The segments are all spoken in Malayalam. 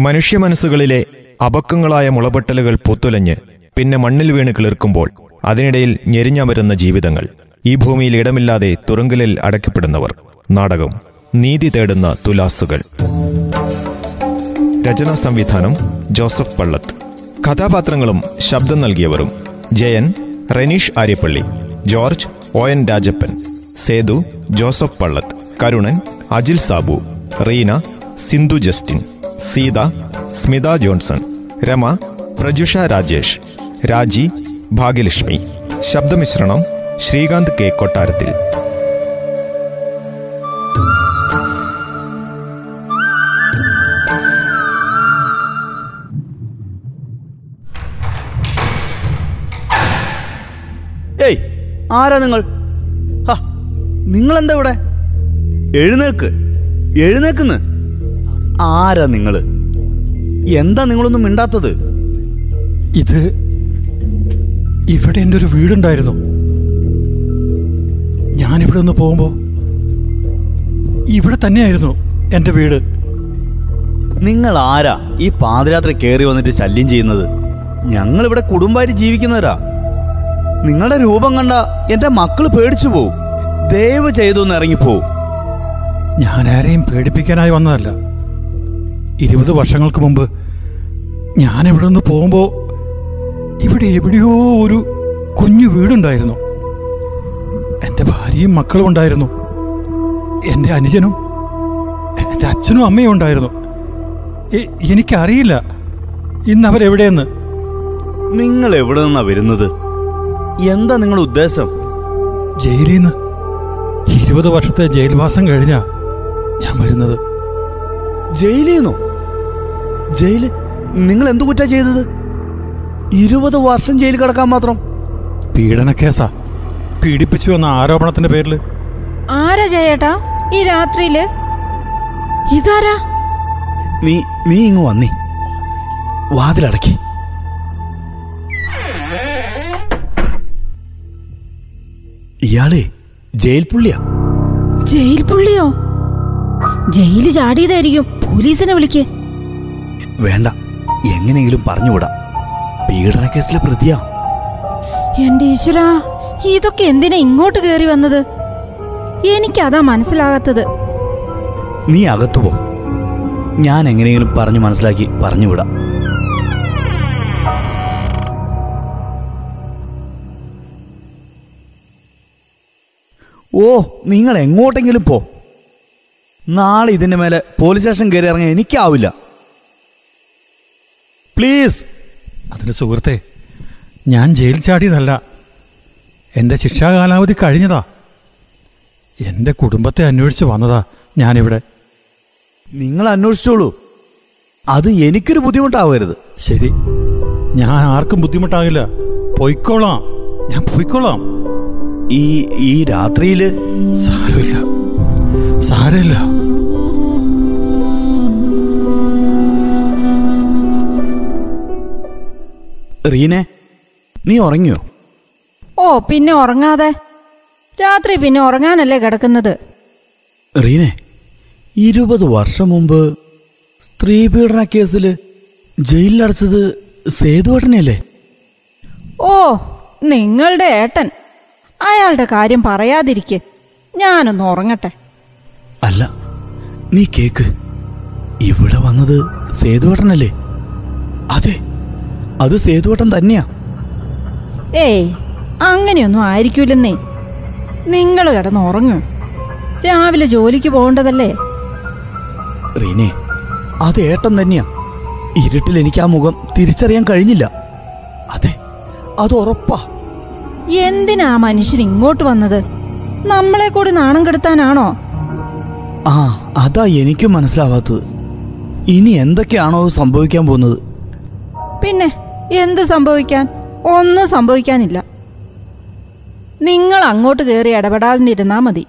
മനുഷ്യ മനസ്സുകളിലെ അപക്വങ്ങളായ മുളപൊട്ടലുകൾ പൂത്തുലഞ്ഞ് പിന്നെ മണ്ണിൽ വീണ് കിളിർക്കുമ്പോൾ അതിനിടയിൽ ഞെരിഞ്ഞമരുന്ന ജീവിതങ്ങൾ. ഈ ഭൂമിയിൽ ഇടമില്ലാതെ തുറുങ്കലിൽ അടയ്ക്കപ്പെടുന്നവർ. നാടകം നീതി തേടുന്ന തുലാസുകൾ. രചനാ സംവിധാനം ജോസഫ് പള്ളത്ത്. കഥാപാത്രങ്ങളും ശബ്ദം നൽകിയവരും Jayan Renish Aryappally George O N Rajappan Sethu Joseph Pallath Karunan Ajil Sabu Reena Sindhu Justin. Seetha Smitha Johnson Rama Prajusha Rajesh Raji Bhagyalakshmi ശബ്ദമിശ്രണം ശ്രീകാന്ത് കെ കൊട്ടാരത്തിൽ. ഏയ് ആരാ നിങ്ങൾ? നിങ്ങളെന്താ ഇവിടെ? എഴുന്നേൽക്ക് എഴുന്നേക്കുന്ന് ആരാ നിങ്ങൾ? എന്താ നിങ്ങളൊന്നും മിണ്ടാത്തത്? ഇത് ഇവിടെ എന്റെ ഒരു വീടുണ്ടായിരുന്നു. ഞാനിവിടെ നിന്ന് പോകുമ്പോൾ ഇവിടെ തന്നെയായിരുന്നു എന്റെ വീട്. നിങ്ങൾ ആരാ ഈ പാതിരാത്രി കയറി വന്നിട്ട് ശല്യം ചെയ്യുന്നത്? ഞങ്ങളിവിടെ കുടുംബമായിട്ട് ജീവിക്കുന്നവരാ. നിങ്ങളുടെ രൂപം കണ്ട എന്റെ മക്കൾ പേടിച്ചു പോവും. ദയവ് ചെയ്തൊന്ന് ഇറങ്ങിപ്പോവും. ഞാൻ ആരെയും പേടിപ്പിക്കാനായി വന്നതല്ല. ഇരുപത് വർഷങ്ങൾക്ക് മുമ്പ് ഞാനിവിടെ നിന്ന് പോകുമ്പോൾ ഇവിടെ എവിടെയോ ഒരു കുഞ്ഞു വീടുണ്ടായിരുന്നു. എന്റെ ഭാര്യയും മക്കളും ഉണ്ടായിരുന്നു. എന്റെ അനുജനും എന്റെ അച്ഛനും അമ്മയും ഉണ്ടായിരുന്നു. എനിക്കറിയില്ല ഇന്ന് അവരെവിടെയെന്ന്. നിങ്ങൾ എവിടെ നിന്നാ വരുന്നത്? എന്താ നിങ്ങളുടെ ഉദ്ദേശം? ജയിലിൽ നിന്ന് ഇരുപത് വർഷത്തെ ജയിൽവാസം കഴിഞ്ഞാ ഞാൻ വരുന്നത്. ജയിലിൽ നിന്നോ ജയിൽ? നിങ്ങൾ എന്തു കുറ്റ ചെയ്തത്? ഇരുപത് വർഷം ജയിലിൽ കിടക്കാൻ മാത്രം. പീഡന കേസാ. പീഡിപ്പിച്ചു എന്ന ആരോപണത്തിന്റെ പേരിൽ ആരാ ജയേട്ടാ? ഈ രാത്രിയിൽ? ഇതാരാ? നീ നീ ഇങ്ങ് വന്നേ. വാതിലടക്കി. ഇയാളെ ജയിൽ പുള്ളിയാ. ജയിൽ പുള്ളിയോ? ജയിലിൽ ചാടിയതായിരിക്കും. പോലീസിനെ വിളിക്ക്. വേണ്ട. എങ്ങനെയെങ്കിലും പറഞ്ഞുവിടാം. പീഡന കേസിലെ പ്രതിയാ. എന്റെ ഈശ്വരാ ഇതൊക്കെ എന്തിനാ ഇങ്ങോട്ട് കയറി വന്നത്? എനിക്കതാ മനസ്സിലാകാത്തത്. നീ അകത്തു പോ. ഞാൻ എങ്ങനെയെങ്കിലും പറഞ്ഞു മനസ്സിലാക്കി പറഞ്ഞുവിടാം. ഓ നിങ്ങൾ എങ്ങോട്ടെങ്കിലും പോ. നാളെ ഇതിന്റെ മേലെ പോലീസ് സ്റ്റേഷൻ കയറി ഇറങ്ങാൻ എനിക്കാവില്ല. പ്ലീസ്. അതിന് സുഹൃത്തെ ഞാൻ ജയിൽ ചാടിയതല്ല. എന്റെ ശിക്ഷാകാലാവധി കഴിഞ്ഞതാ. എന്റെ കുടുംബത്തെ അന്വേഷിച്ച് വന്നതാ ഞാനിവിടെ. നിങ്ങൾ അന്വേഷിച്ചോളൂ. അത് എനിക്കൊരു ബുദ്ധിമുട്ടാവരുത്. ശരി. ഞാൻ ആർക്കും ബുദ്ധിമുട്ടാകില്ല. പൊയ്ക്കോളാം. ഞാൻ പൊയ്ക്കോളാം. ഈ ഈ രാത്രിയിൽ സാരമില്ല. സാരമില്ല. റീനെ നീ ഉറങ്ങിയോ? ഓ പിന്നെ ഉറങ്ങാതെ. രാത്രി പിന്നെ ഉറങ്ങാനല്ലേ കിടക്കുന്നത്. റീനെ ഇരുപത് വർഷം മുമ്പ് സ്ത്രീ പീഡന കേസിൽ ജയിലിലടച്ചത് സേതുവേട്ടനല്ലേ ഓ നിങ്ങളുടെ ഏട്ടൻ. അയാളുടെ കാര്യം പറയാതിരിക്കെ. ഞാനൊന്ന് ഉറങ്ങട്ടെ. അല്ല നീ കേക്ക്. ഇവിടെ വന്നത് സേതുവേട്ടനല്ലേ അതെ. അത് സേതുവട്ടം തന്നെയാ. ഏയ് അങ്ങനെയൊന്നും ആയിരിക്കൂലെന്നേ. നിങ്ങൾ കിടന്ന് ഉറങ്ങു രാവിലെ ജോലിക്ക് പോകേണ്ടതല്ലേ? റീനെ അത് ഏട്ടൻ തന്നെയാ. ഇരുട്ടിൽ എനിക്ക് ആ മുഖം തിരിച്ചറിയാൻ കഴിഞ്ഞില്ല. അതെ അത് ഉറപ്പാ. എന്തിനാ മനുഷ്യൻ ഇങ്ങോട്ട് വന്നത്? നമ്മളെ കൂടി നാണം കെടുത്താനാണോ? ആ അതാ എനിക്കും മനസ്സിലാവാത്തത്. ഇനി എന്തൊക്കെയാണോ സംഭവിക്കാൻ പോകുന്നത്? പിന്നെ എന്ത് സംഭവിക്കാൻ? ഒന്നും സംഭവിക്കാനില്ല. നിങ്ങൾ അങ്ങോട്ട് കയറി ഇടപെടാതിരുന്നാ മതി.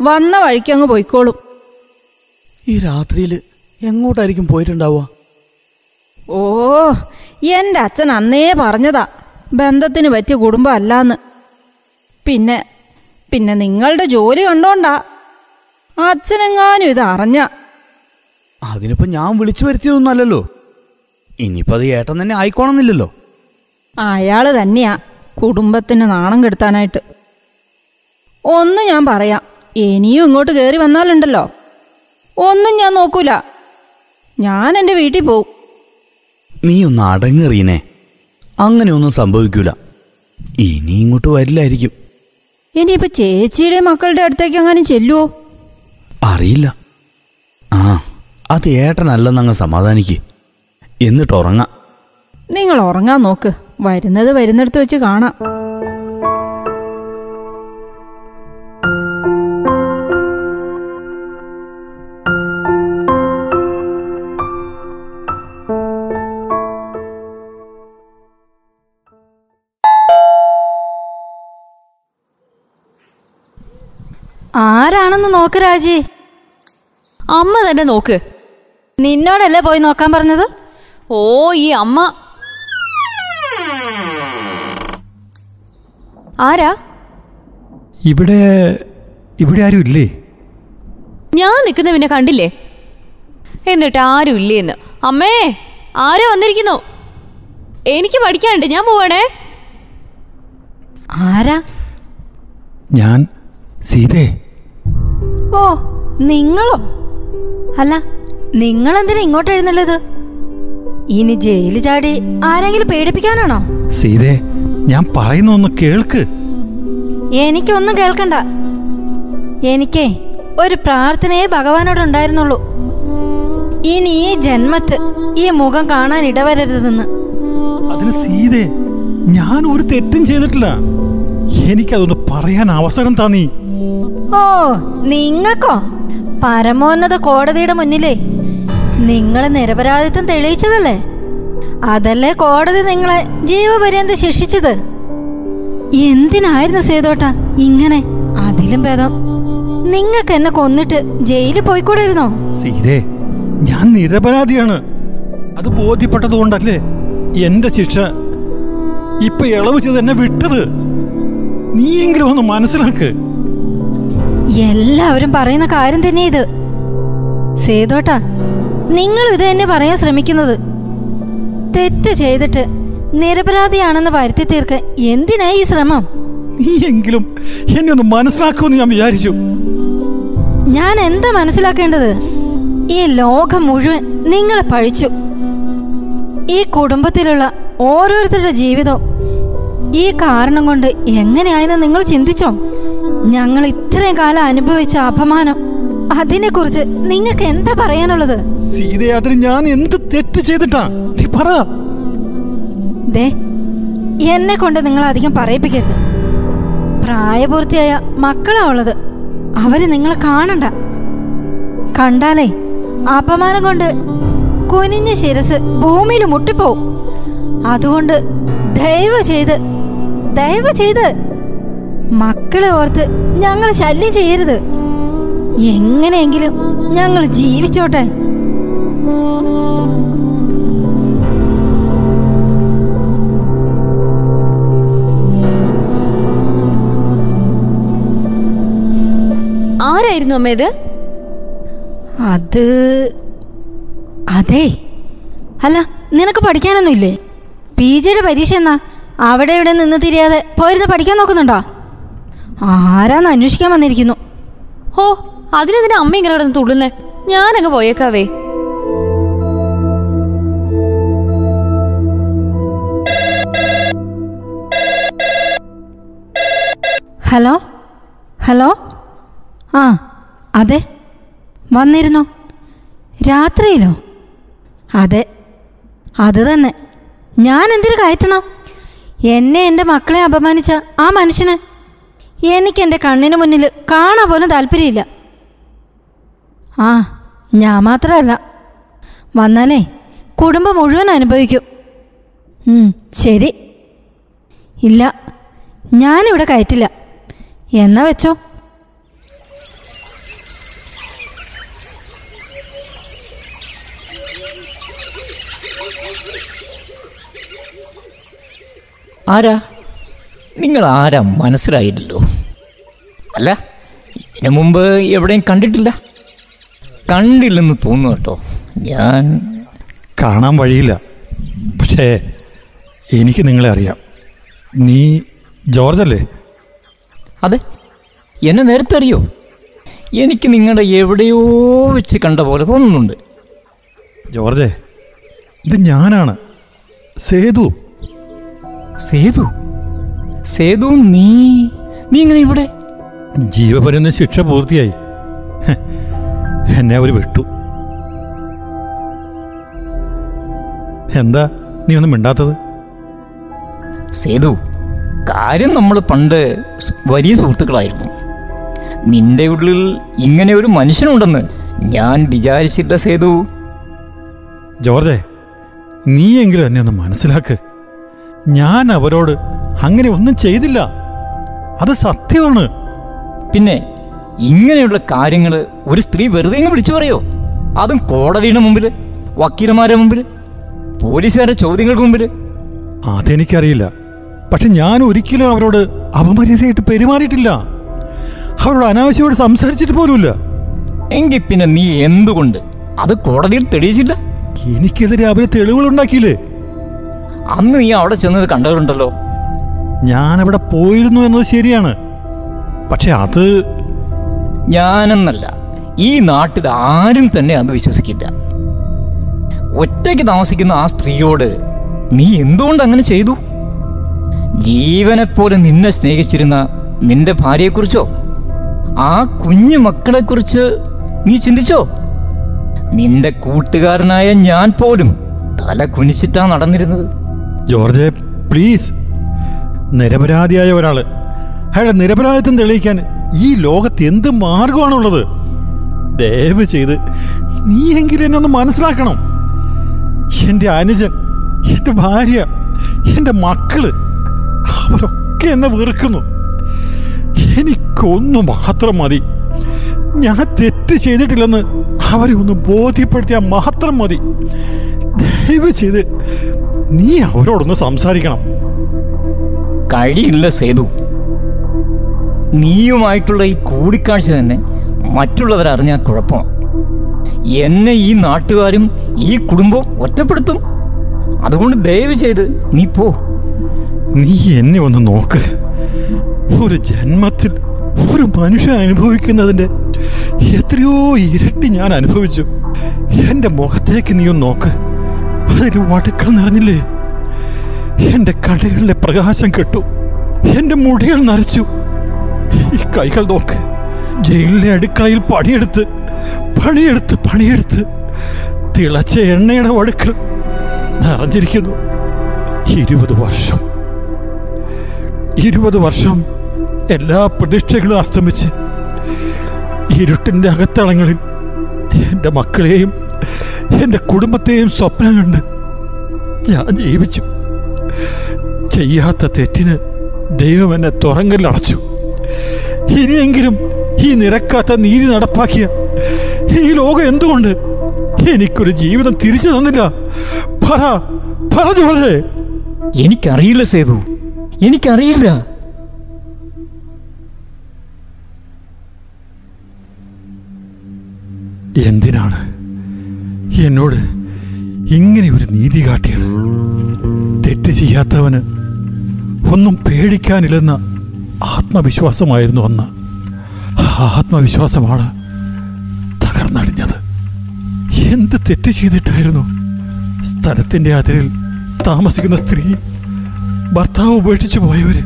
വന്ന വഴിക്കങ്ങ് പോയിക്കോളും. ഈ രാത്രിയിൽ എങ്ങോട്ടായിരിക്കും പോയിട്ടുണ്ടാവുക? ഓ എന്റെ അച്ഛൻ അന്നേ പറഞ്ഞതാ ബന്ധത്തിന് പറ്റിയ കുടുംബം അല്ലാന്ന് പിന്നെ പിന്നെ നിങ്ങളുടെ ജോലി കണ്ടോണ്ടാ. അച്ഛനെങ്ങാനും ഇത് അറിഞ്ഞ. അതിനിപ്പോ ഞാൻ വിളിച്ചു വരുത്തിയതൊന്നുമല്ലല്ലോ ഇനിയിപ്പോ അത് ഏട്ടൻ തന്നെ ആയിക്കോണമെന്നില്ലല്ലോ അയാൾ തന്നെയാ കുടുംബത്തിന് നാണം കെടുത്താനായിട്ട്. ഒന്ന് ഞാൻ പറയാം ഇനിയും ഇങ്ങോട്ട് കയറി വന്നാലുണ്ടല്ലോ. ഒന്നും ഞാൻ നോക്കൂല. ഞാൻ എന്റെ വീട്ടിൽ പോവും. നീ ഒന്ന് അടങ്ങെറിയനെ. അങ്ങനെയൊന്നും സംഭവിക്കൂല. ഇനി ഇങ്ങോട്ട് വരില്ലായിരിക്കും. ഇനിയിപ്പോ ചേച്ചിയുടെ മക്കളുടെ അടുത്തേക്ക് അങ്ങനെ ചെല്ലുവോ? അറിയില്ല. ആ അത് ഏട്ടനല്ലെന്നങ്ങ് സമാധാനിക്ക്. എന്നിട്ട് ഉറങ്ങാം നിങ്ങൾ ഉറങ്ങാൻ നോക്ക്. വരുന്നത് വരുന്നിടത്ത് വെച്ച് കാണാം. ആരാണെന്ന് നോക്ക് രാജി. അമ്മ തന്നെ നോക്ക്. നിന്നോടല്ലേ പോയി നോക്കാൻ പറഞ്ഞത്? ഓ ഈ അമ്മ. ആരാ? ഇവിടെ ഇവിടെ ആരും ഇല്ലേ? ഞാൻ നിൽക്കുന്ന പിന്നെ കണ്ടില്ലേ? എന്നിട്ട് ആരും ഇല്ലേന്ന്. അമ്മേ ആരോ വന്നിരിക്കുന്നു? എനിക്ക് പഠിക്കാനുണ്ട്. ഞാൻ പോവണേ. ആരാ? ഞാൻ സീതേ ഓ നിങ്ങളോ? അല്ല നിങ്ങളെന്തിനാ ഇങ്ങോട്ട് എഴുന്നള്ളത് ഇനി ജയിലിൽ ചാടി ആരെങ്കിലും പേടിപ്പിക്കാനാണോ? സീതേ ഞാൻ പറയുന്ന ഒന്ന് കേൾക്ക്. എനിക്കൊന്നും കേൾക്കണ്ട. എനിക്കേ ഒരു പ്രാർത്ഥനയെ ഭഗവാനോട് ഉണ്ടായിരുന്നുള്ളൂ ഇനി ഈ ജന്മത്ത് ഈ മുഖം കാണാൻ ഇടവരരുതെന്ന്. അതിന് സീതേ ഞാൻ ഒരു തെറ്റും ചെയ്തിട്ടില്ല. എനിക്കതൊന്ന് പറയാൻ അവസരം താ നീ. ഓ നിങ്ങൾക്കോ? പരമോന്നത കോടതിയുടെ മുന്നിലേ നിങ്ങൾ നിരപരാധിത്വം തെളിയിച്ചതല്ലേ? അതല്ലേ കോടതി നിങ്ങളെ ജീവപര്യന്തം ശിക്ഷിച്ചത്? എന്തിനായിരുന്നു സേതോട്ട ഇങ്ങനെ അതിലും ഭേദം? നിങ്ങൾക്ക് എന്നെ കൊന്നിട്ട് ജയിലിൽ പോയിക്കൂടായിരുന്നോ? സീതേ ഞാൻ നിരപരാധിയാണ്. അത് ബോധ്യപ്പെട്ടത് കൊണ്ടല്ലേ എന്റെ ശിക്ഷ ഇപ്പൊ ഇളവ് ചെയ്ത് എന്നെ വിട്ടത്? നീയെങ്കിലും ഒന്ന് മനസ്സിലാക്ക്. എല്ലാവരും പറയുന്ന കാര്യം തന്നെ ഇത്. സേതോട്ട നിങ്ങൾ ഇത് തന്നെ പറയാൻ ശ്രമിക്കുന്നത്. തെറ്റ് ചെയ്തിട്ട് നിരപരാധിയാണെന്ന് വരുത്തി തീർക്കാൻ എന്തിനായി ഈ ശ്രമം? നീ എങ്കിലും എന്നെ ഒന്ന് മനസ്സിലാക്കുമെന്ന് ഞാൻ വിചാരിച്ചു. ഞാൻ എന്താ മനസ്സിലാക്കേണ്ടത്? ഈ ലോകം മുഴുവൻ നിങ്ങളെ പഴിച്ചു. ഈ കുടുംബത്തിലുള്ള ഓരോരുത്തരുടെ ജീവിതം ഈ കാരണം കൊണ്ട് എങ്ങനെയായെന്ന് നിങ്ങൾ ചിന്തിച്ചോ? ഞങ്ങൾ ഇത്രയും കാലം അനുഭവിച്ച അപമാനം അതിനെക്കുറിച്ച് നിങ്ങൾക്ക് എന്താ പറയാനുള്ളത്? സീതയാത്ര ഞാൻ എന്ത് തെറ്റ് ചെയ്തിട്ടാ? നീ പറ. ദേ എന്നെ കൊണ്ട് നിങ്ങൾ അധികം പറയിപ്പിക്കരുത്. പ്രായപൂർത്തിയായ മക്കളാ ഉള്ളത്. അവർ നിങ്ങളെ കാണണ്ട. കണ്ടാലേ അപമാനം കൊണ്ട് കുനിഞ്ഞ ശിരസ് ഭൂമിയിൽ മുട്ടിപ്പോവും. അതുകൊണ്ട് ദയവ് ചെയ്ത് ദയവ് ചെയ്ത് മക്കളെ ഓർത്ത് ഞങ്ങളെ ശല്യം ചെയ്യരുത്. എങ്ങനെയെങ്കിലും ഞങ്ങൾ ജീവിച്ചോട്ടെ. ആരായിരുന്നു അമ്മേത് അത് അതെ. അല്ല നിനക്ക് പഠിക്കാനൊന്നുമില്ലേ? പി ജിയുടെ പരീക്ഷ എന്നാ? അവിടെ ഇവിടെ നിന്ന് തിരിയാതെ പോയിരുന്ന് പഠിക്കാൻ നോക്കുന്നുണ്ടോ? ആരാന്ന് അന്വേഷിക്കാൻ വന്നിരിക്കുന്നു. ഹോ അതിനെതിനെ അമ്മ ഇങ്ങനെ കിടന്ന് തുള്ളുന്നേ? ഞാനങ്ങ് പോയേക്കാവേ. ഹലോ? ഹലോ? ആ അതെ. വന്നിരുന്നു. രാത്രിയിലോ? അതെ. അത് തന്നെ. ഞാൻ എന്തിനു കയറ്റണം? എന്നെ എന്റെ മക്കളെ അപമാനിച്ച ആ മനുഷ്യന് എനിക്ക് എന്റെ കണ്ണിന് മുന്നിൽ കാണാൻ പോലും താല്പര്യമില്ല. ആ ഞാൻ മാത്രമല്ല വന്നാലേ കുടുംബം മുഴുവൻ അനുഭവിക്കും. ശരി. ഇല്ല ഞാനിവിടെ കയറ്റില്ല. എന്നാ വെച്ചോ? ആരാ? നിങ്ങൾ ആരാ? മനസ്സിലായില്ലല്ലോ. അല്ല ഇതിനു മുമ്പ് എവിടെയും കണ്ടിട്ടില്ല. കണ്ടില്ലെന്ന് തോന്നുന്നു കേട്ടോ. ഞാൻ കാണാൻ വഴിയില്ല. പക്ഷേ എനിക്ക് നിങ്ങളെ അറിയാം. നീ ജോർജ് അല്ലേ? അതെ. എന്നെ നേരത്തെ അറിയോ? എനിക്ക് നിങ്ങളുടെ എവിടെയോ വെച്ച് കണ്ട പോലെ തോന്നുന്നുണ്ട്. ജോർജെ ഇത് ഞാനാണ്. സേതു. സേതു? സേതു നീ നീ ഇങ്ങനെ ഇവിടെ? ജീവപര്യന്ത ശിക്ഷ പൂർത്തിയായി. എന്നെ അവർ വിട്ടു. എന്താ നീ ഒന്നും മിണ്ടാത്തത്? സേതു കാര്യം നമ്മൾ പണ്ട് വലിയ സുഹൃത്തുക്കളായിരുന്നു. നിന്റെ ഉള്ളിൽ ഇങ്ങനെ ഒരു മനുഷ്യനുണ്ടെന്ന് ഞാൻ വിചാരിച്ചില്ല സേതു. ജോർജെ നീയെങ്കിലും എന്നെ ഒന്ന് മനസ്സിലാക്ക്. ഞാൻ അവരോട് അങ്ങനെ ഒന്നും ചെയ്തില്ല. അത് സത്യമാണ്. പിന്നെ ഇങ്ങനെയുള്ള കാര്യങ്ങൾ ഒരു സ്ത്രീ വെറുതെ അങ്ങ് വിളിച്ചു പറയോ? അതും കോടതിയുടെ മുമ്പിൽ വക്കീലന്മാരുടെ മുമ്പിൽ പോലീസുകാരുടെ ചോദ്യങ്ങൾക്ക് മുമ്പിൽ അതെനിക്കറിയില്ല. പക്ഷെ ഞാൻ ഒരിക്കലും അവരോട് അപമര്യാദയായിട്ട് പെരുമാറിയിട്ടില്ല. അവരോട് അനാവശ്യമായിട്ട് സംസാരിച്ചിട്ട് പോലുമില്ല. എങ്കിൽ പിന്നെ നീ എന്തുകൊണ്ട്? അത് കോടതിയിൽ തെളിയിച്ചില്ല? എനിക്കെതിരെ അവർ തെളിവുകൾ ഉണ്ടാക്കിയില്ലേ? അന്ന് നീ അവിടെ ചെന്നത് കണ്ടവരുണ്ടല്ലോ. അവിടെ പോയിരുന്നു എന്നത് ശരിയാണ്. പക്ഷെ അത് ഞാനെന്നല്ല ഈ നാട്ടിൽ ആരും തന്നെ അത് വിശ്വസിക്കില്ല. ഒറ്റയ്ക്ക് താമസിക്കുന്ന ആ സ്ത്രീയോട് നീ എന്തുകൊണ്ട് അങ്ങനെ ചെയ്തു? ജീവനെപ്പോലെ നിന്നെ സ്നേഹിച്ചിരുന്ന നിന്റെ ഭാര്യയെക്കുറിച്ചോ? ആ കുഞ്ഞു മക്കളെക്കുറിച്ച് നീ ചിന്തിച്ചോ? നിന്റെ കൂട്ടുകാരനായ ഞാൻ പോലും തല കുനിച്ചിട്ടാ നടന്നിരുന്നത്. ജോർജെ പ്ലീസ്. നിരപരാധിയായ ഒരാൾ. അയാളുടെ നിരപരാധിത്വം തെളിയിക്കാൻ ഈ ലോകത്ത് എന്ത് മാർഗമാണുള്ളത്? ദയവ് ചെയ്ത് നീയെങ്കിലും എന്നെ ഒന്ന് മനസ്സിലാക്കണം. എന്റെ അനുജൻ എന്റെ ഭാര്യ എന്റെ മക്കൾ അവരൊക്കെ എന്നെ വെറുക്കുന്നു. എനിക്കൊന്നു മാത്രം മതി. ഞാൻ തെറ്റ് ചെയ്തിട്ടില്ലെന്ന് അവരെ ഒന്ന് ബോധ്യപ്പെടുത്തിയാൽ മാത്രം മതി. ദയവ് ചെയ്ത് നീ അവരോടൊന്ന് സംസാരിക്കണം. കഴിയില്ല സേതു. നീയുമായിട്ടുള്ള ഈ കൂടിക്കാഴ്ച തന്നെ മറ്റുള്ളവർ അറിഞ്ഞാൽ കുഴപ്പമാണ് എന്നെ ഈ നാട്ടുകാരും ഈ കുടുംബവും ഒറ്റപ്പെടുത്തും. അതുകൊണ്ട് ദയവ് ചെയ്ത് നീ പോ. നീ എന്നെ ഒന്ന് നോക്ക്. ഒരു ജന്മത്തിൽ ഒരു മനുഷ്യൻ അനുഭവിക്കുന്നതിന്റെ എത്രയോ ഇരട്ടി ഞാൻ അനുഭവിച്ചു. എന്റെ മുഖത്തേക്ക് നീ ഒന്ന് നോക്ക്. അതിൽ വടുക്കൾ നിറഞ്ഞില്ലേ? എന്റെ കടകളിലെ പ്രകാശം കെട്ടു. എന്റെ മുടികൾ നരച്ചു. ഈ കൈകൾ നോക്ക്. ജയിലിലെ അടുക്കളയിൽ പണിയെടുത്ത് പണിയെടുത്ത് പണിയെടുത്ത് തിളച്ച എണ്ണയുടെ വടുക്കൾ നിറഞ്ഞിരിക്കുന്നു. ഇരുപത് വർഷം. ഇരുപത് വർഷം എല്ലാ പ്രതീക്ഷകളും അസ്തമിച്ച് ഇരുട്ടിന്റെ അകത്തളങ്ങളിൽ എന്റെ മക്കളെയും എന്റെ കുടുംബത്തെയും സ്വപ്നം കണ്ട് ഞാൻ ജീവിച്ചു. ചെയ്യാത്ത തെറ്റിന് ദൈവം എന്നെ തുറങ്കലടച്ചു ഇനിയെങ്കിലും ഈ നിരക്കാത്ത നീതി നടപ്പാക്കിയ ഈ ലോകം എന്തുകൊണ്ട് എനിക്കൊരു ജീവിതം തിരിച്ചു തന്നില്ല? പറ പറ ജോർജേ എനിക്കറിയില്ല സേതു. എനിക്കറിയില്ല. എന്തിനാണ് എന്നോട് ഇങ്ങനെ ഒരു നീതി കാട്ടിയത്? തെറ്റ് ചെയ്യാത്തവന് ഒന്നും പേടിക്കാനില്ലെന്ന ആത്മവിശ്വാസമായിരുന്നു അന്ന്. ആത്മവിശ്വാസമാണ് തകർന്നടിഞ്ഞത്. എന്ത് തെറ്റ് ചെയ്തിട്ടായിരുന്നു? സ്ഥലത്തിന്റെ അതിരിൽ താമസിക്കുന്ന സ്ത്രീ ഭർത്താവ് ഉപേക്ഷിച്ചു പോയവര്.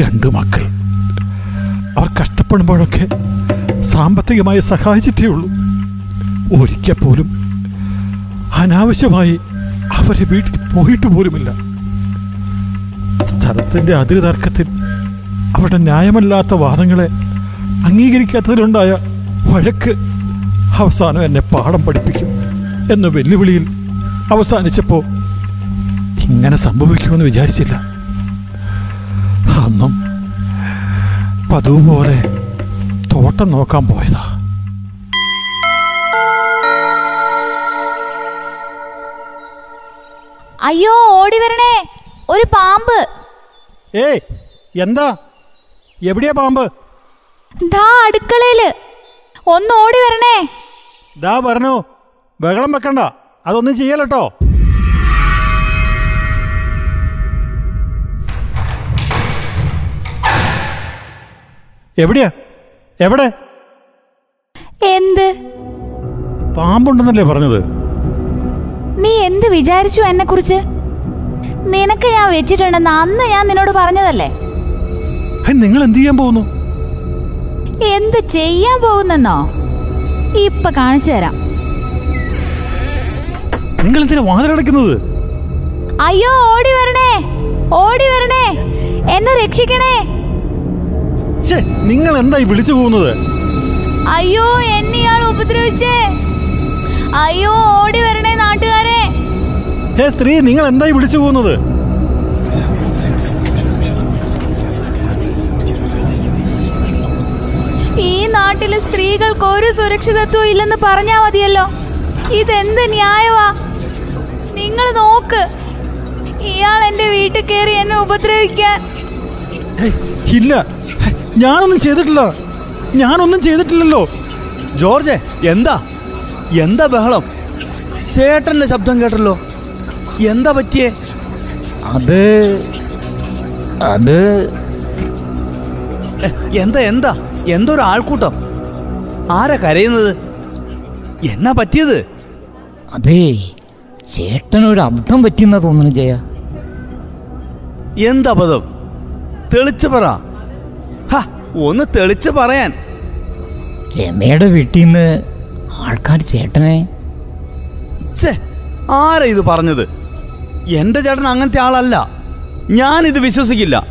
രണ്ട് മക്കൾ. അവർ കഷ്ടപ്പെടുമ്പോഴൊക്കെ സാമ്പത്തികമായി സഹായിച്ചിട്ടേ ഉള്ളൂ. ഒരിക്കൽ പോലും അനാവശ്യമായി അവരെ വീട്ടിൽ പോയിട്ട് പോലുമില്ല. സ്ഥലത്തിന്റെ അതിര് തർക്കത്തിൽ അവരുടെ ന്യായമല്ലാത്ത വാദങ്ങളെ അംഗീകരിക്കാത്തതിലുണ്ടായ വഴക്ക് അവസാനം എന്നെ പാഠം പഠിപ്പിക്കും എന്ന വെല്ലുവിളിയിൽ അവസാനിച്ചപ്പോൾ ഇങ്ങനെ സംഭവിക്കുമെന്ന് വിചാരിച്ചില്ല. അന്നും പതുപോലെ പോലെ തോട്ടം നോക്കാൻ പോയതാ. അയ്യോ ഓടി വരണേ. ഒരു പാമ്പ്. ഏയ് എന്താ? എവിടെയാ പാമ്പ്? ദാ അടുക്കളയിൽ. ഒന്ന് ഓടി വരണേ. ദാ പറഞ്ഞു ബഹളം വെക്കണ്ട. അതൊന്നും ചെയ്യലട്ടോ. എവിടെയാ? എവിടെ? എന്ത്? പാമ്പുണ്ടെന്നല്ലേ പറഞ്ഞത്? നീ എന്ത് വിചാരിച്ചു എന്നെ കുറിച്ച് നിനക്ക് ഞാൻ വെച്ചിട്ടുണ്ടെന്ന് അന്ന് ഞാൻ നിന്നോട് പറഞ്ഞതല്ലേ? നിങ്ങൾ എന്ത് ചെയ്യാൻ പോകുന്നു? എന്ത് ചെയ്യാൻ പോകുന്നെന്നോ? ഇപ്പൊ കാണിച്ചു തരാം. നിങ്ങൾ എന്തിനാ വാതിലടക്കുന്നത് അയ്യോ ഓടി വരണേ ഓടി വരണേ എന്നെ രക്ഷിക്കണേ. നിങ്ങൾ എന്തായി വിളിച്ചു പോകുന്നത്? അയ്യോ എന്നെ ഇയാൾ ഉപദ്രവിച്ചേ. അയ്യോ ഓടി വരണേ ഹേ സ്ത്രീ നിങ്ങൾ എന്തായി വിളിച്ചു പോകുന്നത്? ഈ നാട്ടിൽ സ്ത്രീകൾക്ക് ഒരു സുരക്ഷിതത്വം ഇല്ലെന്ന് പറഞ്ഞാ മതിയല്ലോ. ഇതെന്ത് ന്യായവാ? നിങ്ങൾ നോക്ക്. ഇയാൾ എന്റെ വീട്ടിൽ കയറി എന്നെ ഉപദ്രവിക്കാൻ. ഇല്ല. ഞാനൊന്നും ചെയ്തിട്ടില്ല. ഞാനൊന്നും ചെയ്തിട്ടില്ലല്ലോ. ജോർജ് എന്താ? എന്താ ബഹളം? ചേട്ടന്റെ ശബ്ദം കേട്ടല്ലോ. എന്താ പറ്റിയേ? അത് അത് എന്താ എന്താ? എന്തൊരു ആൾക്കൂട്ടം? ആരാ കരയുന്നത്? എന്നാ പറ്റിയത്? അതേ ചേട്ടനൊരു അബദ്ധം പറ്റിയെന്നാ തോന്നുന്നു ജയ. എന്താ പദം തെളിച്ചു പറ. ഒന്ന് തെളിച്ചു പറയാൻ. രമയുടെ വീട്ടിൽ നിന്ന് ആൾക്കാർ ചേട്ടനെ ആരാ ഇത് പറഞ്ഞത്? എന്റെ ചേട്ടൻ അങ്ങനത്തെ ആളല്ല. ഞാൻ ഇത് വിശ്വസിക്കില്ല.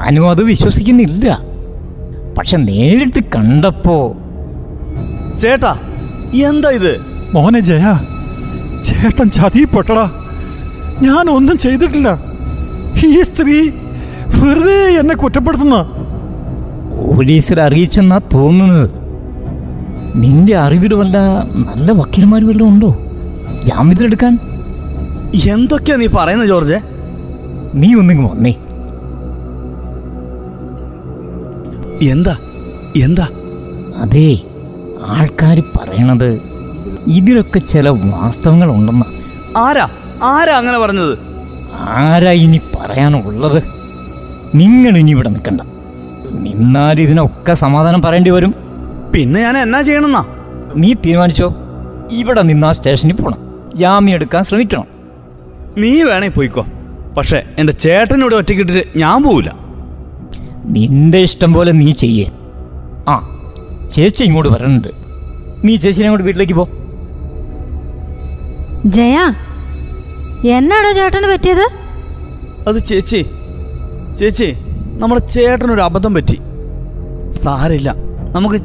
അനു അത് വിശ്വസിക്കുന്നില്ല. പക്ഷെ നേരിട്ട് കണ്ടപ്പോ ചേട്ടാ എന്താ ഇത്? മോനെ ജയ ചേട്ടൻ ചതിപ്പെട്ടടാ ഞാൻ ഒന്നും ചെയ്തിട്ടില്ല. ഈ സ്ത്രീ വെറുതെ എന്നെ കുറ്റപ്പെടുത്തുന്ന. പോലീസിൽ അറിയിച്ചെന്നാ തോന്നുന്നത്. നിന്റെ അറിവിൽ വല്ല നല്ല വക്കീലന്മാർ വല്ലതും ഉണ്ടോ? ജാമ്യത്തിലെടുക്കാൻ എന്തൊക്കെയാ നീ പറയുന്നത് ജോർജ് നീ ഒന്നിങ്ങ് വന്നേ എന്താ? എന്താ? അതേ ആൾക്കാർ പറയണത് ഇതിലൊക്കെ ചില വാസ്തവങ്ങൾ ഉണ്ടെന്ന ആരാ? ആരാ അങ്ങനെ പറഞ്ഞത്? ആരാ ഇനി പറയാനുള്ളത്? നിങ്ങൾ ഇനി ഇവിടെ നിൽക്കണ്ട. നിന്നാൽ ഇതിനൊക്കെ സമാധാനം പറയേണ്ടി വരും. പിന്നെ ഞാൻ എന്നാ ചെയ്യണമെന്നാ? നീ തീരുമാനിച്ചോ? ഇവിടെ നിന്നാ സ്റ്റേഷനിൽ പോകണം ജാമ്യം എടുക്കാൻ ശ്രമിക്കണം. നീ വേണേ പോയിക്കോ. പക്ഷെ എന്റെ ചേട്ടനോട് ഒറ്റക്കിട്ടിട്ട് ഞാൻ പോവില്ല നിന്റെ ഇഷ്ടം പോലെ നീ ചെയ്യേ. ആ ചേച്ചി ഇങ്ങോട്ട് വരണുണ്ട് നീ ചേച്ചിനെ അങ്ങോട്ട് വീട്ടിലേക്ക് പോ. ജയ എന്നാടാ ചേട്ടന് പറ്റിയത്? അത് ചേച്ചി ചേച്ചി നമ്മുടെ ചേട്ടനൊരു അബദ്ധം പറ്റി. സാരില്ല നമുക്ക്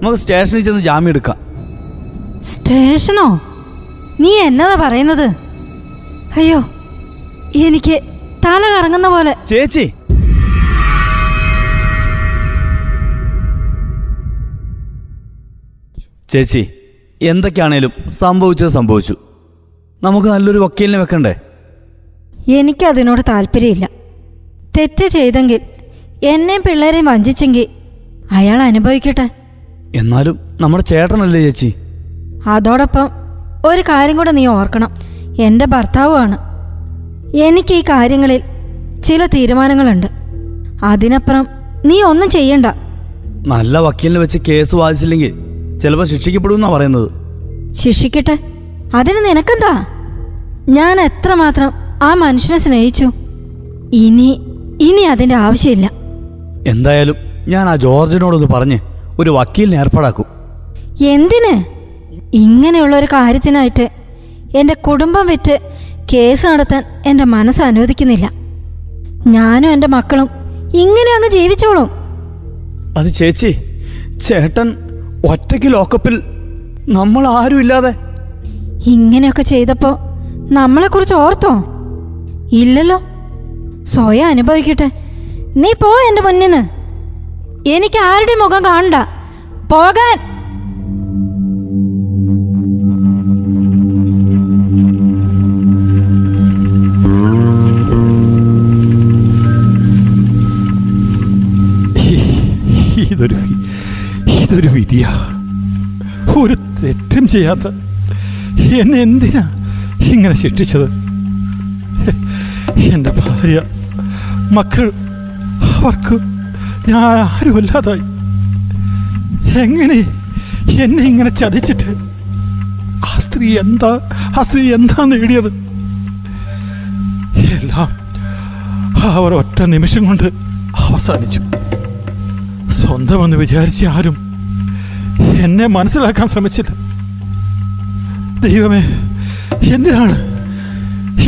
നമുക്ക് സ്റ്റേഷനിൽ ചെന്ന് ജാമ്യം എടുക്കാം. സ്റ്റേഷനോ? നീ എന്നതാ പറയുന്നത്? അയ്യോ എനിക്ക് തല കറങ്ങുന്ന പോലെ. ചേച്ചി. ചേച്ചി എന്തൊക്കെയാണേലും സംഭവിച്ചത് സംഭവിച്ചു. നമുക്ക് നല്ലൊരു വക്കീലിനെ വെക്കണ്ടേ? എനിക്കതിനോട് താല്പര്യമില്ല. തെറ്റ് ചെയ്തെങ്കിൽ എന്നെയും പിള്ളേരെയും വഞ്ചിച്ചെങ്കിൽ അയാൾ അനുഭവിക്കട്ടെ. എന്നാലും നമ്മുടെ ചേട്ടനല്ലേ ചേച്ചി? അതോടൊപ്പം ഒരു കാര്യം കൂടെ നീ ഓർക്കണം. എന്റെ ഭർത്താവുമാണ്. എനിക്ക് ഈ കാര്യങ്ങളിൽ ചില തീരുമാനങ്ങളുണ്ട്. അതിനപ്പുറം നീ ഒന്നും ചെയ്യണ്ട. നല്ല വക്കീലിനെ വെച്ച് കേസ് വാദിച്ചില്ലെങ്കിൽ ചിലപ്പോൾ ശിക്ഷിക്കപ്പെടുമെന്നാ പറയുന്നത്. ശിക്ഷിക്കട്ടെ? അതിന് നിനക്കെന്താ? ഞാൻ എത്രമാത്രം ആ മനുഷ്യനെ സ്നേഹിച്ചു? ഇനി ഇനി അതിന്റെ ആവശ്യമില്ല. എന്തായാലും ഞാൻ ആ ജോർജിനോടൊന്ന് പറഞ്ഞ് ഒരു വക്കീലിനെ ഏർപ്പാടാക്കും. എന്തിന്? ഇങ്ങനെയുള്ള ഒരു കാര്യത്തിനായിട്ട് എന്റെ കുടുംബം വിറ്റ് കേസ് നടത്താൻ എന്റെ മനസ്സ് അനുവദിക്കുന്നില്ല. ഞാനും എന്റെ മക്കളും ഇങ്ങനെ അങ്ങ് ജീവിച്ചോളും. അത് ചേച്ചി ചേട്ടൻ ഒറ്റയ്ക്ക് ലോക്കപ്പിൽ നമ്മൾ ആരും ഇല്ലാതെ. ഇങ്ങനെയൊക്കെ ചെയ്തപ്പോൾ നമ്മളെക്കുറിച്ച് ഓർത്തോ? ഇല്ലല്ലോ. സ്വയം അനുഭവിക്കട്ടെ. നീ പോ എന്റെ മുന്നിന്ന്. എനിക്ക് ആരുടെ മുഖം കാണണ്ട. പോകാൻ ഇതൊരു വിധിയാ. ഒരു തെറ്റും ചെയ്യാത്ത. എന്നെ എന്തിനാ ഇങ്ങനെ ശിക്ഷിച്ചത്? എന്റെ ഭാര്യ മക്കൾ അവർക്ക് ഞാൻ ആരുമല്ലാതായി എങ്ങനെ എന്നെ ഇങ്ങനെ ചതിച്ചിട്ട്? ആ സ്ത്രീ എന്താ ആ സ്ത്രീ എന്താ നേടിയത്? എല്ലാം അവർ ഒറ്റ നിമിഷം കൊണ്ട് അവസാനിച്ചു. സ്വന്തമെന്ന് വിചാരിച്ച ആരും എന്നെ മനസ്സിലാക്കാൻ ശ്രമിച്ചില്ല. ദൈവമേ എന്തിനാണ്?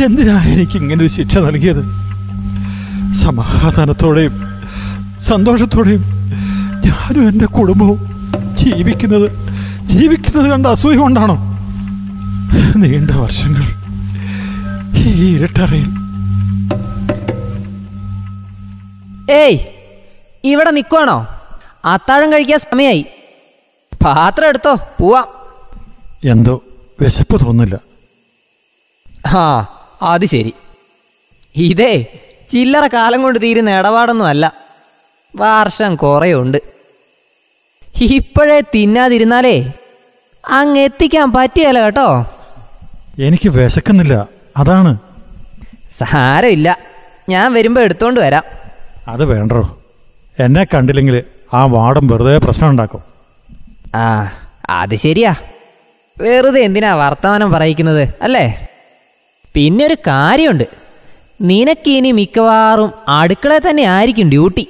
എന്തിനാണ് എനിക്ക് ഇങ്ങനെ ഒരു ശിക്ഷ നൽകിയത്? സമാധാനത്തോടെയും സന്തോഷത്തോടെയും ഞാനും എന്റെ കുടുംബവും ജീവിക്കുന്നത് ജീവിക്കുന്നത് കണ്ട അസൂയ കൊണ്ടാണോ? നീണ്ട വർഷങ്ങൾ ഈ ഇരട്ടറയിൽ. ഏയ് ഇവിടെ നിൽക്കുവാണോ അത്താഴം കഴിക്കാൻ സമയായി. പാത്രം എടുത്തോ പോവാം. എന്തോ വിശപ്പ് തോന്നില്ല ആ അത് ശരി. ഇതേ ചില്ലറ കാലം കൊണ്ട് തീരുന്ന ഇടപാടൊന്നും അല്ല. വർഷം കുറേയുണ്ട് ഇപ്പോഴേ തിന്നാതിരുന്നാലേ അങ്ങ് എത്തിക്കാൻ പറ്റിയല്ല കേട്ടോ. എനിക്ക് വിശക്കുന്നില്ല അതാണ്. സാരമില്ല ഞാൻ വരുമ്പോൾ എടുത്തോണ്ട് വരാം. അത് വേണ്ടോ? എന്നെ കണ്ടില്ലെങ്കിൽ ആ വാടം വെറുതെ പ്രശ്നം ഉണ്ടാക്കും. ആ അത് ശരിയാ. വെറുതെ എന്തിനാ വർത്തമാനം പറയിക്കുന്നത് അല്ലേ? പിന്നെ ഒരു കാര്യമുണ്ട്. നിനക്ക് ഇനി മിക്കവാറും അടുക്കള തന്നെ ആയിരിക്കും ഡ്യൂട്ടി.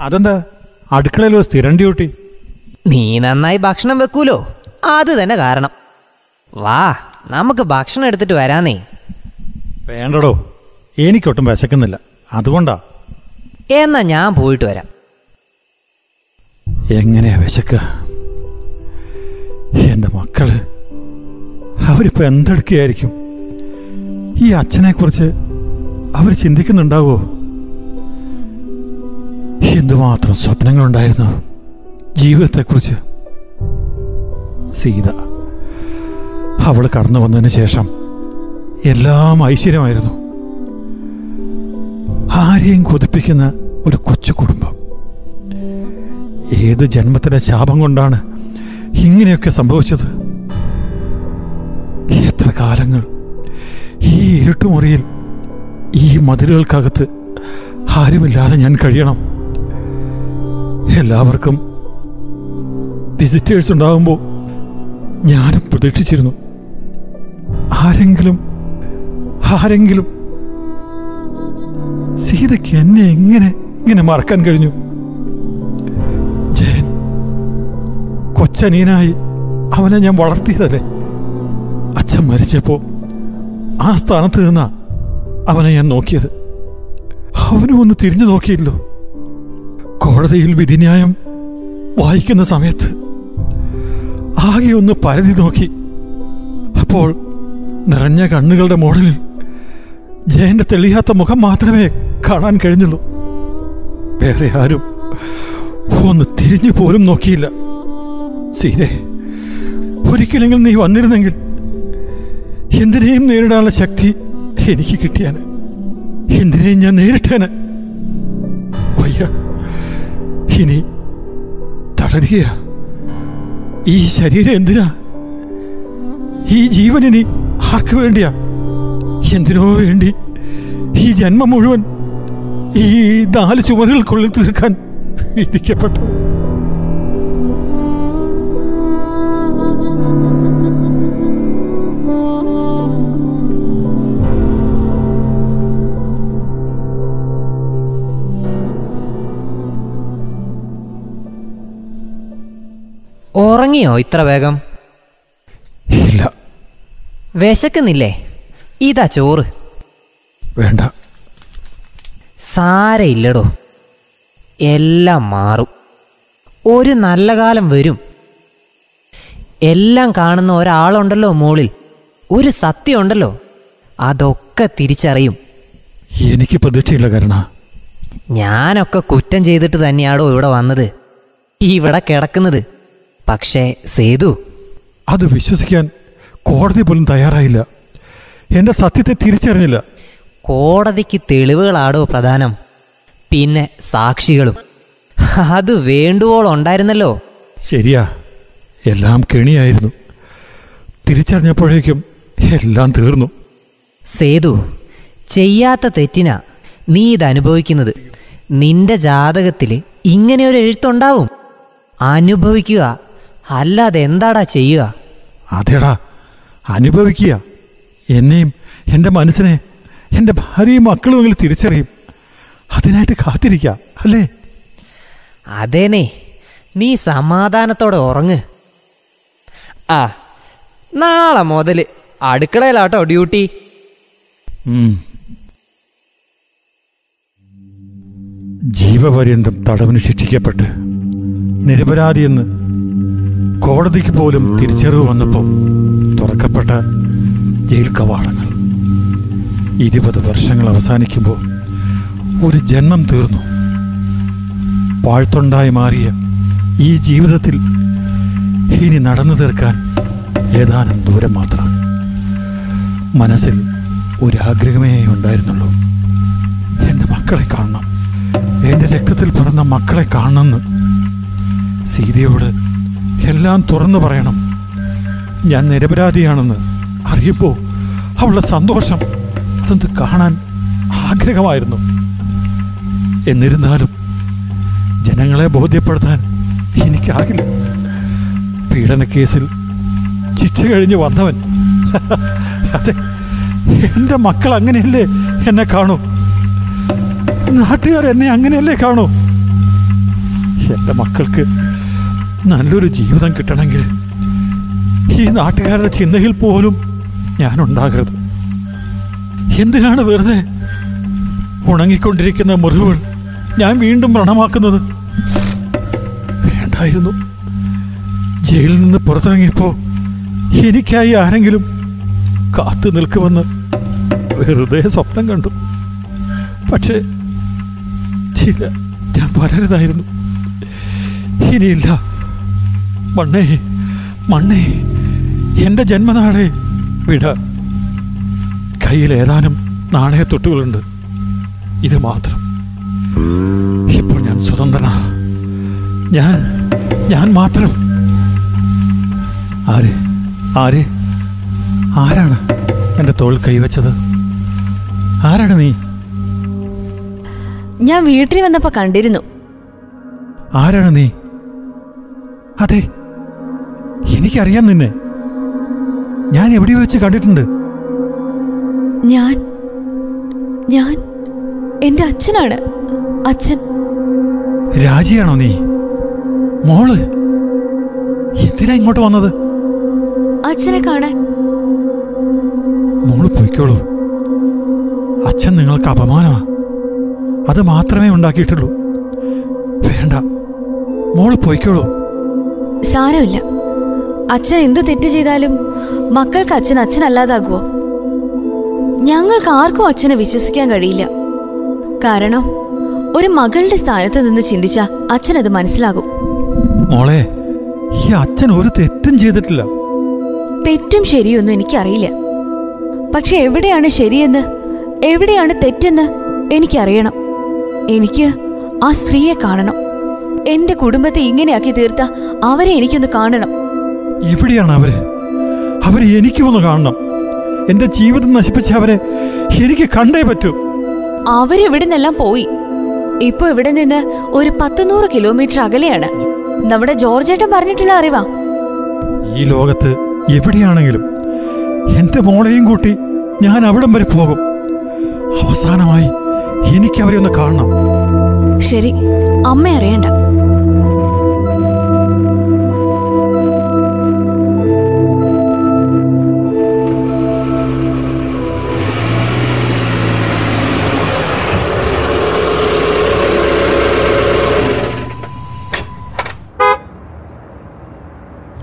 അതെന്താ? അടുക്കളയിൽ ഒരു സ്ഥിരം ഡ്യൂട്ടി. നീ നന്നായി ഭക്ഷണം വെക്കൂലോ? അത് തന്നെ കാരണം. വാ നമുക്ക് ഭക്ഷണം എടുത്തിട്ട് വരാന്നേ. വേണ്ടടോ. എനിക്കൊട്ടും വിശക്കുന്നില്ല. അതുകൊണ്ടാ. എന്നാ ഞാൻ പോയിട്ട് വരാം. എങ്ങനെയാ വിശക്കുക എന്റെ മക്കൾ. അവരിപ്പോൾ എന്തെടുക്കുകയായിരിക്കും? ഈ അച്ഛനെക്കുറിച്ച് അവർ ചിന്തിക്കുന്നുണ്ടാവോ? എന്തുമാത്രം സ്വപ്നങ്ങളുണ്ടായിരുന്നു ജീവിതത്തെക്കുറിച്ച്? സീത അവൾ കടന്നു വന്നതിന് ശേഷം എല്ലാം ഐശ്വര്യമായിരുന്നു. ആരെയും കൊതിപ്പിക്കുന്ന ഒരു കൊച്ചു കുടുംബം. ഏത് ജന്മത്തിലെ ശാപം കൊണ്ടാണ് ഇങ്ങനെയൊക്കെ സംഭവിച്ചത്? എത്ര കാലങ്ങൾ ഈ ഇരുട്ടുമുറിയിൽ ഈ മതിലുകൾക്കകത്ത് ആരുമില്ലാതെ ഞാൻ കഴിയണം. എല്ലാവർക്കും വിസിറ്റേഴ്സ് ഉണ്ടാകുമ്പോൾ ഞാനും പ്രതീക്ഷിച്ചിരുന്നു. ആരെങ്കിലും ആരെങ്കിലും സീതയ്ക്ക് എന്നെ എങ്ങനെ ഇങ്ങനെ മറക്കാൻ കഴിഞ്ഞു. കൊച്ചനീനായി അവനെ ഞാൻ വളർത്തിയതല്ലേ? അച്ഛൻ മരിച്ചപ്പോൾ ആ സ്ഥാനത്ത് നിന്നാ അവനെ ഞാൻ നോക്കിയത്. അവനും ഒന്ന് തിരിഞ്ഞു നോക്കിയില്ലോ. കോടതിയിൽ വിധിന്യായം വായിക്കുന്ന സമയത്ത് ആകെ ഒന്ന് പരതി നോക്കി. അപ്പോൾ നിറഞ്ഞ കണ്ണുകളുടെ മോഡലിൽ ജയന്റെ തെളിയാത്ത മുഖം മാത്രമേ കാണാൻ കഴിഞ്ഞുള്ളൂ. വേറെ ആരും ഒന്ന് തിരിഞ്ഞു പോലും നോക്കിയില്ല. സീതേ ഒരിക്കലെങ്കിലും നീ വന്നിരുന്നെങ്കിൽ എന്തിനേയും നേരിടാനുള്ള ശക്തി എനിക്ക് കിട്ടിയാണ് എന്തിനേയും ഞാൻ നേരിട്ടേന്. വയ്യ ഇനി തളരുക ഈ ശരീരം എന്തിനാ? ഈ ജീവൻ ഇനി ആർക്ക് വേണ്ടിയാ? എന്തിനോ വേണ്ടി ഈ ജന്മം മുഴുവൻ ഈ നാല് ചുമരുകൾക്കുള്ളിൽ തീർക്കാൻ വിധിക്കപ്പെട്ടത് ഉറങ്ങിയോ ഇത്ര വേഗം? ഇല്ല. വിശക്കുന്നില്ലേ? ഇതാ ചോറ്. വേണ്ട. സാരയില്ലടോ. എല്ലാം മാറും. ഒരു നല്ല കാലം വരും. എല്ലാം കാണുന്ന ഒരാളുണ്ടല്ലോ മോളിൽ. ഒരു സത്യമുണ്ടല്ലോ. അതൊക്കെ തിരിച്ചറിയും. എനിക്ക് പ്രതീക്ഷയില്ല കരുണ. ഞാനൊക്കെ കുറ്റം ചെയ്തിട്ട് തന്നെയാടോ ഇവിടെ വന്നത്? ഇവിടെ കിടക്കുന്നത്. പക്ഷേ സേതു അത് വിശ്വസിക്കാൻ കോടതി പോലും തയ്യാറായില്ല. എന്റെ സത്യത്തെ തിരിച്ചറിഞ്ഞില്ല. കോടതിക്ക് തെളിവുകളാടോ പ്രധാനം? പിന്നെ സാക്ഷികളും. അത് വേണ്ടുവോളം ഉണ്ടായിരുന്നല്ലോ. ശരിയാ എല്ലാം കെണിയായിരുന്നു. തിരിച്ചറിഞ്ഞപ്പോഴേക്കും എല്ലാം തീർന്നു. സേതു ചെയ്യാത്ത തെറ്റിനാ നീ ഇത് അനുഭവിക്കുന്നത് നിന്റെ ജാതകത്തിൽ ഇങ്ങനെ ഒരു എഴുത്തുണ്ടാവും. അനുഭവിക്കുക. അല്ലാതെ എന്താടാ ചെയ്യുക? അതേടാ അനുഭവിക്കുക. എന്നെയും എന്റെ മനസ്സിനെ എന്റെ ഭാര്യയും മക്കളുമെങ്കിലും തിരിച്ചറിയും. അതിനായിട്ട് കാത്തിരിക്കുക അല്ലേ? അതേനെ നീ സമാധാനത്തോടെ ഉറങ്ങ്. ആ നാളെ മുതൽ അടുക്കളയിലാട്ടോ ഡ്യൂട്ടി. ജീവപര്യന്തം തടവിന് ശിക്ഷിക്കപ്പെട്ട് നിരപരാധിയെന്ന് കോടതിക്ക് പോലും തിരിച്ചറിവ് വന്നപ്പോൾ തുറക്കപ്പെട്ട ജയിൽ കവാടങ്ങൾ. ഇരുപത് വർഷങ്ങൾ അവസാനിക്കുമ്പോൾ ഒരു ജന്മം തീർന്നു. പാഴ്ത്തൊണ്ടായി മാറിയ ഈ ജീവിതത്തിൽ ഇനി നടന്നു തീർക്കാൻ ഏതാനും ദൂരം മാത്രം. മനസ്സിൽ ഒരാഗ്രഹമേ ഉണ്ടായിരുന്നുള്ളൂ. എന്റെ മക്കളെ കാണണം. എന്റെ രക്തത്തിൽ പിറന്ന മക്കളെ കാണണമെന്ന് സീതയോട് എല്ലാം തുറന്നു പറയണം. ഞാൻ നിരപരാധിയാണെന്ന് അറിയുമ്പോൾ അവളുടെ സന്തോഷം അതൊന്ന് കാണാൻ ആഗ്രഹമായിരുന്നു. എന്നിരുന്നാലും ജനങ്ങളെ ബോധ്യപ്പെടുത്താൻ എനിക്കാകില്ല. പീഡന കേസിൽ ശിക്ഷ കഴിഞ്ഞ് വന്നവൻ. അതെ എന്റെ മക്കൾ അങ്ങനെയല്ലേ എന്നെ കാണൂ? നാട്ടുകാർ എന്നെ അങ്ങനെയല്ലേ കാണൂ? എന്റെ മക്കൾക്ക് നല്ലൊരു ജീവിതം കിട്ടണമെങ്കിൽ ഈ നാട്ടുകാരുടെ ചിന്തയിൽ പോലും ഞാൻ ഉണ്ടാകരുത് എന്തിനാണ് വെറുതെ ഉണങ്ങിക്കൊണ്ടിരിക്കുന്ന മുറിവുകൾ ഞാൻ വീണ്ടും വ്രണമാക്കുന്നത്? വേണ്ടായിരുന്നു. ജയിലിൽ നിന്ന് പുറത്തിറങ്ങിയപ്പോൾ എനിക്കായി ആരെങ്കിലും കാത്തു നിൽക്കുമെന്ന് വെറുതെ സ്വപ്നം കണ്ടു. പക്ഷേ ചില ഞാൻ വരരുതായിരുന്നു. ഇനിയില്ല. മണ്ണേ മണ്ണേ എന്റെ ജന്മനാളെ വിട. കയ്യിൽ ഏതാനും നാണയത്തൊട്ടുകളുണ്ട് ഇത് മാത്രം. ഇപ്പോൾ ഞാൻ സ്വതന്ത്രനാ. ഞാൻ ഞാൻ മാത്രം. ആരെ ആരെ? ആരാണ് എന്റെ തോൾ കൈവച്ചത്? ആരാണ് നീ? ഞാൻ വീട്ടിൽ വന്നപ്പോ കണ്ടിരുന്നു. ആരാണ് നീ? അതെ എനിക്കറിയാം നിന്നെ. ഞാൻ എവിടെ വെച്ച് കണ്ടിട്ടുണ്ട്. ഞാൻ ഞാൻ എന്റെ അച്ഛനാണ്. അച്ഛൻ. രാജിയാണോ നീ? മോൾ. എന്തിനാ ഇങ്ങോട്ട് വന്നത്? അച്ഛനെ കാണാൻ. മോൾ പൊയ്ക്കോളൂ. അച്ഛൻ നിങ്ങൾക്ക് അപമാനമാ. അത് മാത്രമേ ഉണ്ടാക്കിയിട്ടുള്ളൂ. വേണ്ട. മോൾ പൊയ്ക്കോളൂ. സാരമില്ല. അച്ഛൻ എന്ത് തെറ്റ് ചെയ്താലും മക്കൾക്ക് അച്ഛൻ അച്ഛനല്ലാതാകുമോ ഞങ്ങൾക്ക് ആർക്കും അച്ഛനെ വിശ്വസിക്കാൻ കഴിയില്ല. കാരണം ഒരു മകളുടെ സ്ഥാനത്ത് നിന്ന് ചിന്തിച്ച അച്ഛനത് മനസ്സിലാകും. മോളെ ഈ അച്ഛൻ ഒരു തെറ്റും ചെയ്തിട്ടില്ല. തെറ്റും ശരിയൊന്നും എനിക്കറിയില്ല. പക്ഷെ എവിടെയാണ് ശരിയെന്ന് എവിടെയാണ് തെറ്റെന്ന് എനിക്കറിയണം. എനിക്ക് ആ സ്ത്രീയെ കാണണം. എന്റെ കുടുംബത്തെ ഇങ്ങനെയാക്കി തീർത്ത അവരെ എനിക്കൊന്ന് കാണണം. എവിടെയാണ് അവർ. അവരെ എനിക്ക് ഒന്ന് കാണണം. എന്റെ ജീവിതം നശിപ്പിച്ച അവരെ എനിക്ക് കണ്ടേ പറ്റൂ. അവരിവിടെ നിന്നെല്ലാം പോയി. ഇപ്പൊ ഇവിടെ നിന്ന് ഒരു പത്തുനൂറ് കിലോമീറ്റർ അകലെയാണ്. നമ്മുടെ ജോർജേട്ടൻ പറഞ്ഞിട്ടുള്ള അറിവാ. ഈ ലോകത്ത് എവിടെയാണെങ്കിലും എന്റെ മോളെയും കൂട്ടി ഞാൻ അവിടം വരെ പോകും. അവസാനമായി എനിക്ക് അവരെ ഒന്ന് കാണണം. ശരി അമ്മ അറിയണ്ട.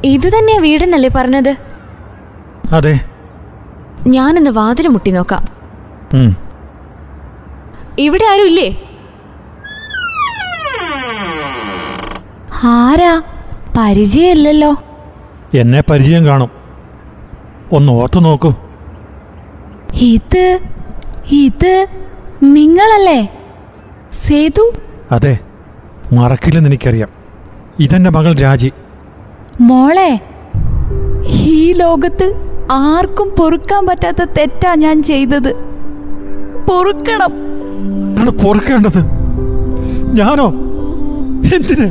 ഇത് തന്നെയാ വീടെന്നല്ലേ പറഞ്ഞത്? അതെ. ഞാനൊന്ന് വാതിൽ മുട്ടി നോക്കാം. ഇവിടെ ആരും ഇല്ലേ? ആരാ? പരിചയമില്ലല്ലോ. എന്നെ പരിചയം കാണും. ഒന്ന് ഓർത്തു നോക്കൂ. ഇത് ഇത് നിങ്ങളല്ലേ? സേതു? അതെ. മറക്കില്ലെന്ന് എനിക്കറിയാം. ഇതെന്റെ മകൾ രാജി. മോളെ ഈ ലോകത്ത് ആർക്കും പൊറുക്കാൻ പറ്റാത്ത തെറ്റാ ഞാൻ ചെയ്തത്. പൊറുക്കണം. പൊറുക്കേണ്ടത് ഞാനോ? എന്തിന്?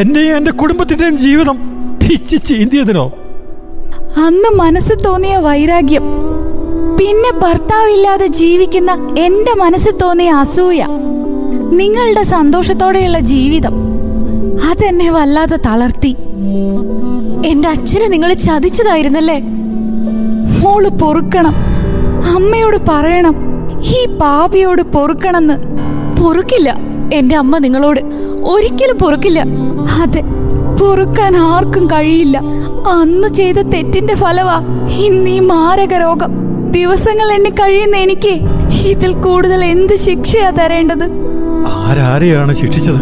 എന്റെയും എന്റെ കുടുംബത്തിന്റെയും ജീവിതം പിച്ച് ചീന്തിയതിനോ? അന്ന് മനസ്സ് തോന്നിയ വൈരാഗ്യം പിന്നെ ഭർത്താവില്ലാതെ ജീവിക്കുന്ന എന്റെ മനസ്സിൽ തോന്നിയ അസൂയ നിങ്ങളുടെ സന്തോഷത്തോടെയുള്ള ജീവിതം. അതെന്നെ വല്ലാതെ തളർത്തി. എന്റെ അച്ഛനെ നിങ്ങൾ ചതിച്ചതായിരുന്നല്ലേ? മോൾ പൊറുക്കണം. അമ്മയോട് പറയണം. ഈ പാപിയോട് പൊറുക്കണമെന്ന്. പൊറുക്കില്ല. എന്റെ അമ്മ നിങ്ങളോട് ഒരിക്കലും പൊറുക്കില്ല. അതെ പൊറുക്കാൻ ആർക്കും കഴിയില്ല. അന്ന് ചെയ്ത തെറ്റിന്റെ ഫലവാ ഇന്ന് ഈ മാരക രോഗം. ദിവസങ്ങൾ എന്നെ കഴിയുന്ന എനിക്ക് ഇതിൽ കൂടുതൽ എന്ത് ശിക്ഷയാ തരേണ്ടത്? ആരാരെയാണ് ശിക്ഷിച്ചത്?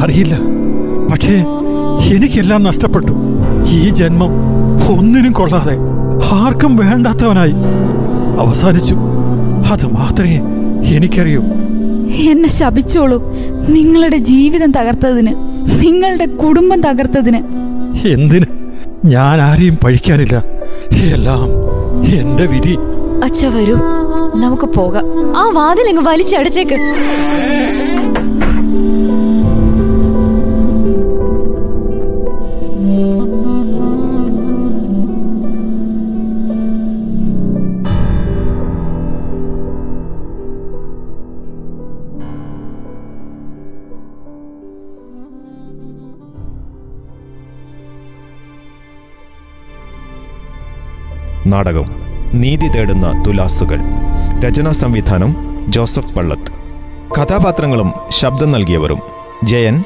അറിയില്ല. പക്ഷേ എനിക്കെല്ലാം നഷ്ടപ്പെട്ടു. ഈ ജന്മം ഒന്നിനും കൊള്ളാതെ ആർക്കും വേണ്ടാത്തവനായി അവസാനിച്ചു. അത് മാത്രമേ എനിക്കറിയൂ. എന്നെ ശപിച്ചോളൂ. നിങ്ങളുടെ ജീവിതം തകർത്തതിന് നിങ്ങളുടെ കുടുംബം തകർത്തതിന്. എന്തിന്? ഞാൻ ആരെയും പഴിക്കാനില്ല. എല്ലാം എന്റെ വിധി. അച്ഛ വരൂ. നമുക്ക് പോകാം. ആ വാതിലങ്ങ് വലിച്ചടച്ചേക്ക്. നാടകം നീതി തേടുന്ന തുലാസുകൾ. രചനാ സംവിധാനം ജോസഫ് പള്ളത്ത്. കഥാപാത്രങ്ങളും ശബ്ദം നൽകിയവരും Jayan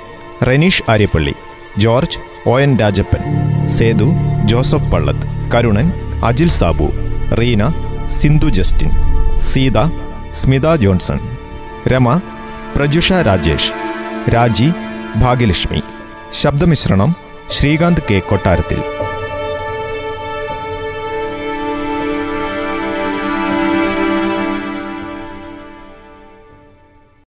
Renish Aryappally George O N Rajappan Sethu Joseph Pallath Karunan Ajil Sabu Reena Sindhu Justin Seetha Smitha Johnson Rama Prajusha Rajesh Raji Bhagyalakshmi ശബ്ദമിശ്രണം ശ്രീകാന്ത് കെ കൊട്ടാരത്തിൽ.